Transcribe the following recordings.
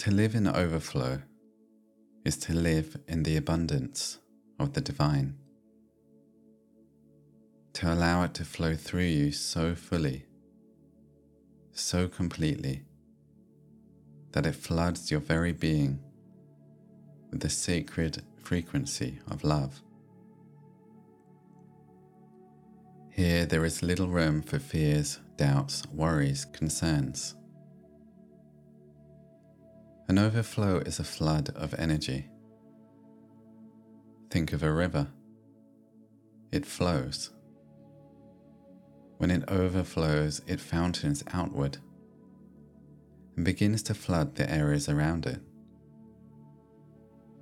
To live in overflow is to live in the abundance of the divine. To allow it to flow through you so fully, so completely, that it floods your very being with the sacred frequency of love. Here there is little room for fears, doubts, worries, concerns. An overflow is a flood of energy. Think of a river. It flows. When it overflows, it fountains outward and begins to flood the areas around it.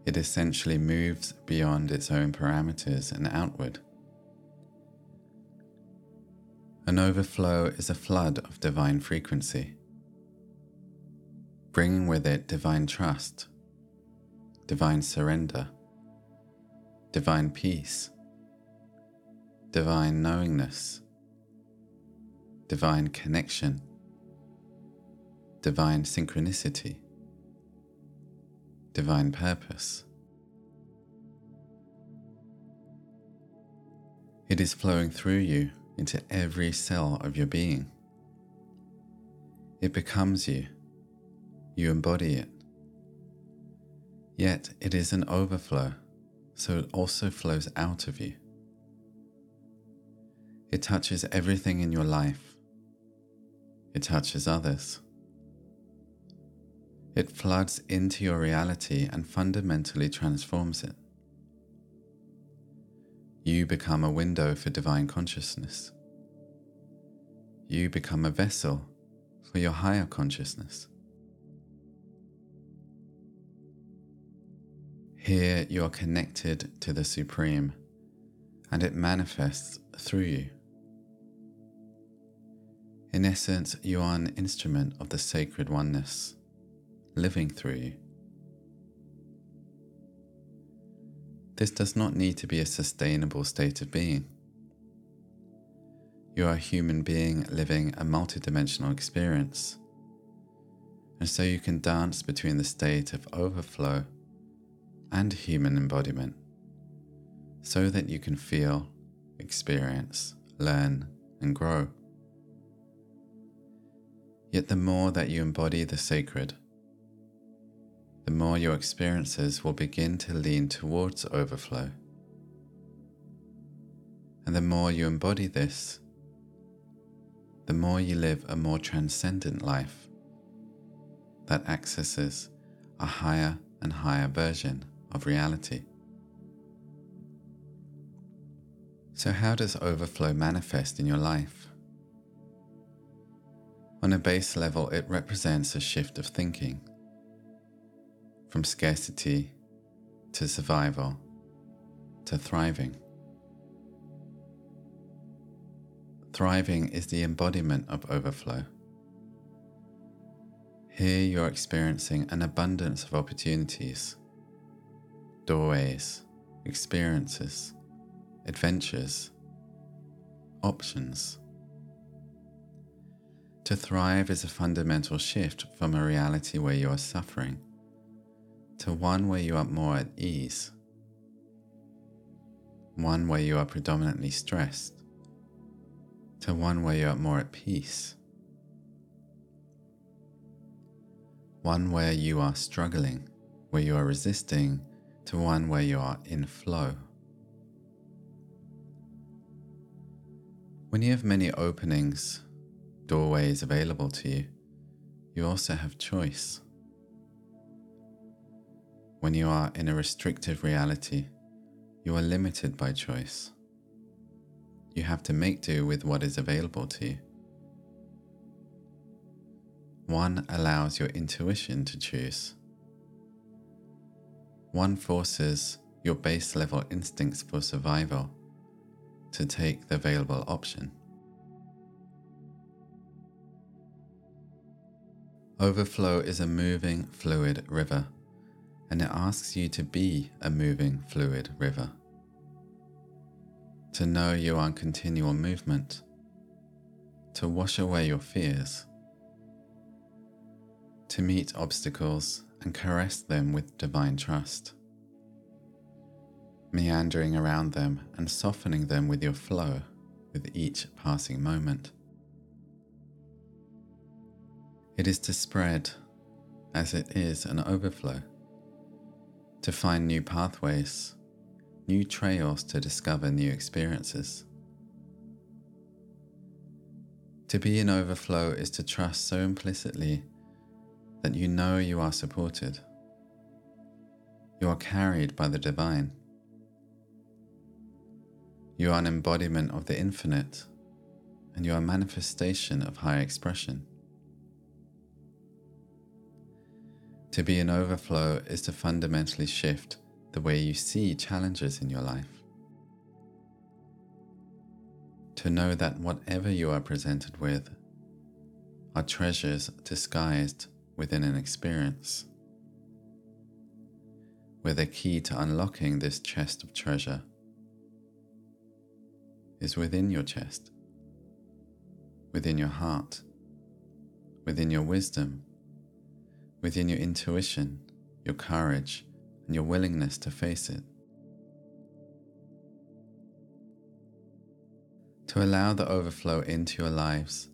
It essentially moves beyond its own parameters and outward. An overflow is a flood of divine frequency bringing with it divine trust, divine surrender, divine peace, divine knowingness, divine connection, divine synchronicity, divine purpose. It is flowing through you into every cell of your being. It becomes you you embody it. Yet it is an overflow, so it also flows out of you. It touches everything in your life. It touches others. It floods into your reality and fundamentally transforms it. You become a window for divine consciousness. You become a vessel for your higher consciousness. Here you are connected to the Supreme and it manifests through you. In essence, you are an instrument of the sacred oneness, living through you. This does not need to be a sustainable state of being. You are a human being living a multidimensional experience, and so you can dance between the state of overflow and human embodiment so that you can feel, experience, learn, and grow. Yet the more that you embody the sacred, the more your experiences will begin to lean towards overflow. And the more you embody this, the more you live a more transcendent life that accesses a higher and higher version of reality. So, how does overflow manifest in your life? On a base level, it represents a shift of thinking from scarcity to survival to thriving. Thriving is the embodiment of overflow. Here you're experiencing an abundance of opportunities doorways, experiences, adventures, options. To thrive is a fundamental shift from a reality where you are suffering to one where you are more at ease, one where you are predominantly stressed, to one where you are more at peace, one where you are struggling, where you are resisting to one where you are in flow. When you have many openings, doorways available to you, you also have choice. When you are in a restrictive reality, you are limited by choice. You have to make do with what is available to you. One allows your intuition to choose. One forces your base level instincts for survival to take the available option. Overflow is a moving, fluid river, and it asks you to be a moving, fluid river. To know you are in continual movement, to wash away your fears, to meet obstacles and caress them with divine trust, meandering around them and softening them with your flow with each passing moment. It is to spread as it is an overflow, to find new pathways, new trails to discover new experiences. To be in overflow is to trust so implicitly that you know you are supported. You are carried by the divine. You are an embodiment of the infinite, and you are a manifestation of higher expression. To be in overflow is to fundamentally shift the way you see challenges in your life. To know that whatever you are presented with are treasures disguised within an experience, where the key to unlocking this chest of treasure is within your chest, within your heart, within your wisdom, within your intuition, your courage, and your willingness to face it. To allow the overflow into your lives,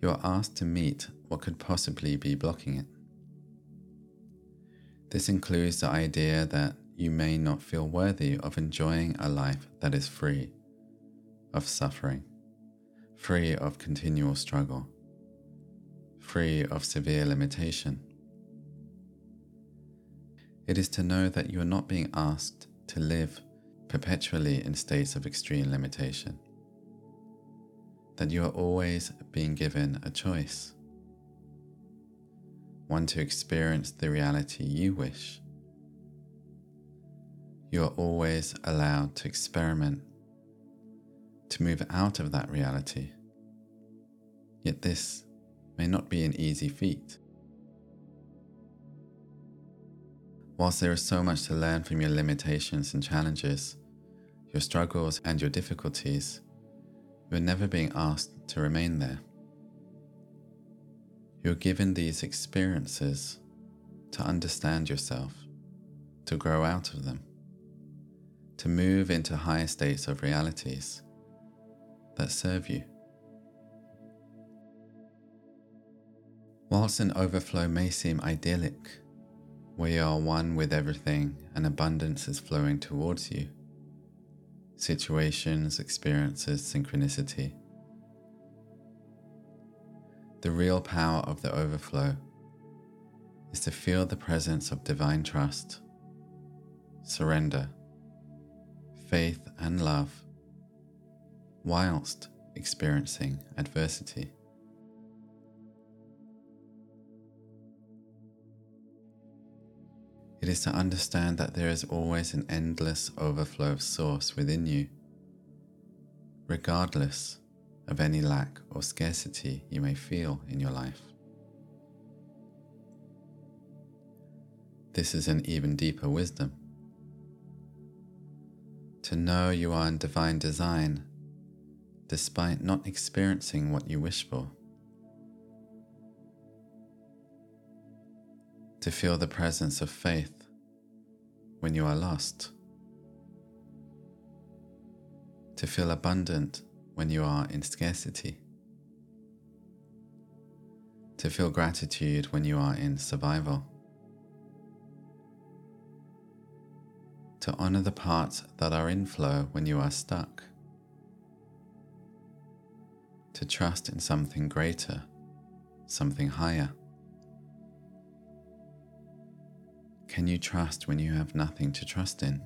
you are asked to meet what could possibly be blocking it. This includes the idea that you may not feel worthy of enjoying a life that is free of suffering, free of continual struggle, free of severe limitation. It is to know that you are not being asked to live perpetually in states of extreme limitation that you are always being given a choice. One to experience the reality you wish. You are always allowed to experiment, to move out of that reality. Yet this may not be an easy feat. Whilst there is so much to learn from your limitations and challenges, your struggles and your difficulties, you're never being asked to remain there. You're given these experiences to understand yourself, to grow out of them, to move into higher states of realities that serve you. Whilst an overflow may seem idyllic, where you are one with everything and abundance is flowing towards you, situations, experiences, synchronicity. The real power of the overflow is to feel the presence of divine trust, surrender, faith, and love whilst experiencing adversity. It is to understand that there is always an endless overflow of source within you, regardless of any lack or scarcity you may feel in your life. This is an even deeper wisdom. To know you are in divine design despite not experiencing what you wish for. To feel the presence of faith when you are lost, to feel abundant when you are in scarcity, to feel gratitude when you are in survival, to honor the parts that are in flow when you are stuck, to trust in something greater, something higher. Can you trust when you have nothing to trust in?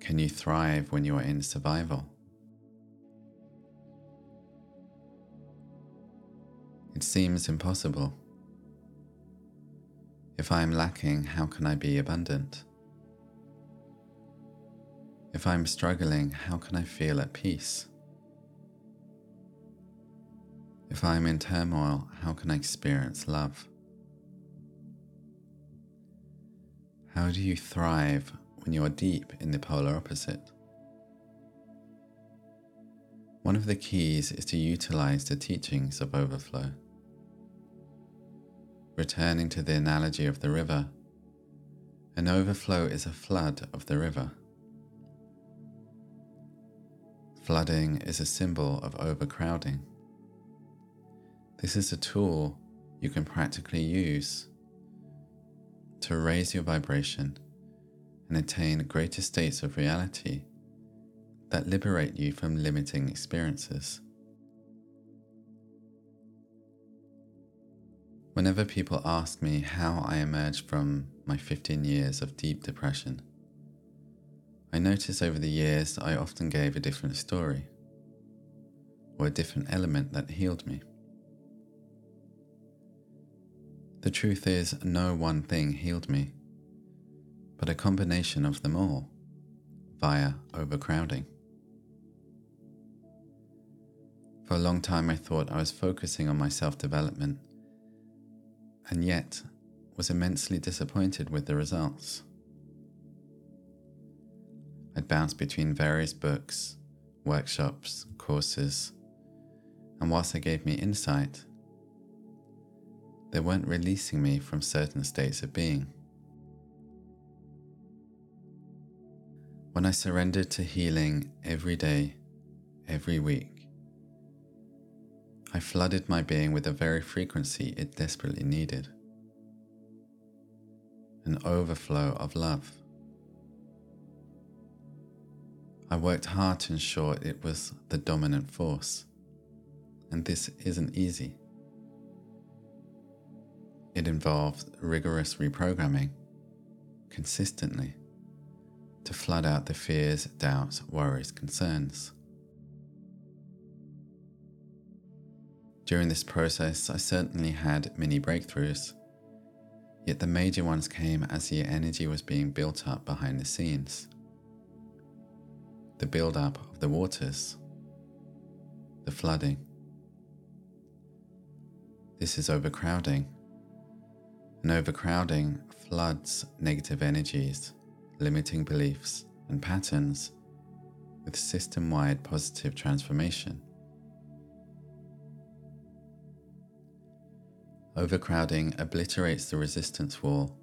Can you thrive when you are in survival? It seems impossible. If I am lacking, how can I be abundant? If I am struggling, how can I feel at peace? If I am in turmoil, how can I experience love? How do you thrive when you are deep in the polar opposite? One of the keys is to utilize the teachings of overflow. returning to the analogy of the river, an overflow is a flood of the river. Flooding is a symbol of overcrowding. This is a tool you can practically use to raise your vibration and attain greater states of reality that liberate you from limiting experiences. Whenever people ask me how I emerged from my 15 years of deep depression, I notice over the years I often gave a different story or a different element that healed me. The truth is, no one thing healed me, but a combination of them all via overcrowding. For a long time, I thought I was focusing on my self development, and yet was immensely disappointed with the results. I'd bounced between various books, workshops, courses, and whilst they gave me insight, they weren't releasing me from certain states of being. When I surrendered to healing every day, every week, I flooded my being with the very frequency it desperately needed an overflow of love. I worked hard to ensure it was the dominant force, and this isn't easy. It involves rigorous reprogramming consistently to flood out the fears, doubts, worries, concerns. During this process, I certainly had many breakthroughs, yet the major ones came as the energy was being built up behind the scenes. The build up of the waters, the flooding. This is overcrowding and overcrowding floods negative energies, limiting beliefs and patterns with system wide positive transformation. Overcrowding obliterates the resistance wall,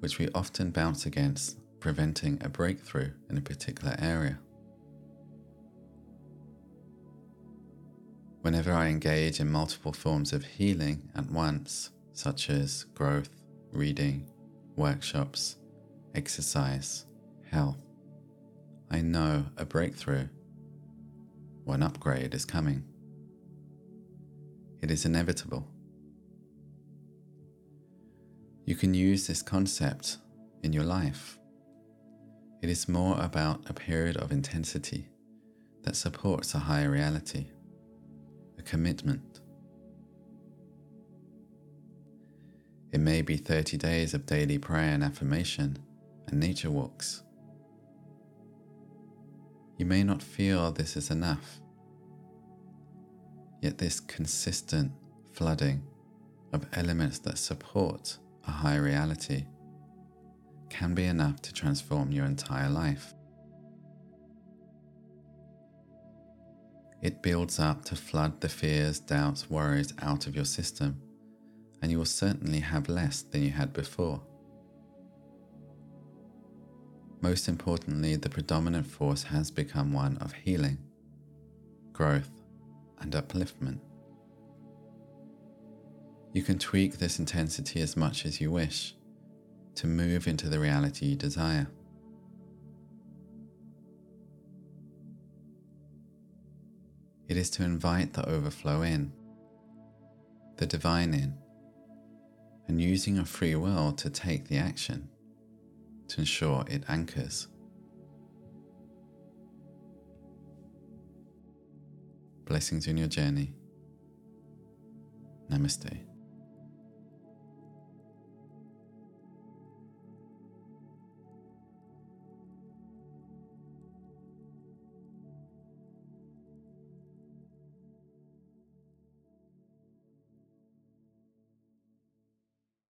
which we often bounce against, preventing a breakthrough in a particular area. Whenever I engage in multiple forms of healing at once, such as growth, reading, workshops, exercise, health, I know a breakthrough an upgrade is coming. It is inevitable. You can use this concept in your life. It is more about a period of intensity that supports a higher reality, a commitment It may be 30 days of daily prayer and affirmation and nature walks. You may not feel this is enough, yet, this consistent flooding of elements that support a high reality can be enough to transform your entire life. It builds up to flood the fears, doubts, worries out of your system and you will certainly have less than you had before. Most importantly, the predominant force has become one of healing, growth, and upliftment. You can tweak this intensity as much as you wish to move into the reality you desire. It is to invite the overflow in, the divine in, and using your free will to take the action to ensure it anchors. Blessings in your journey. Namaste.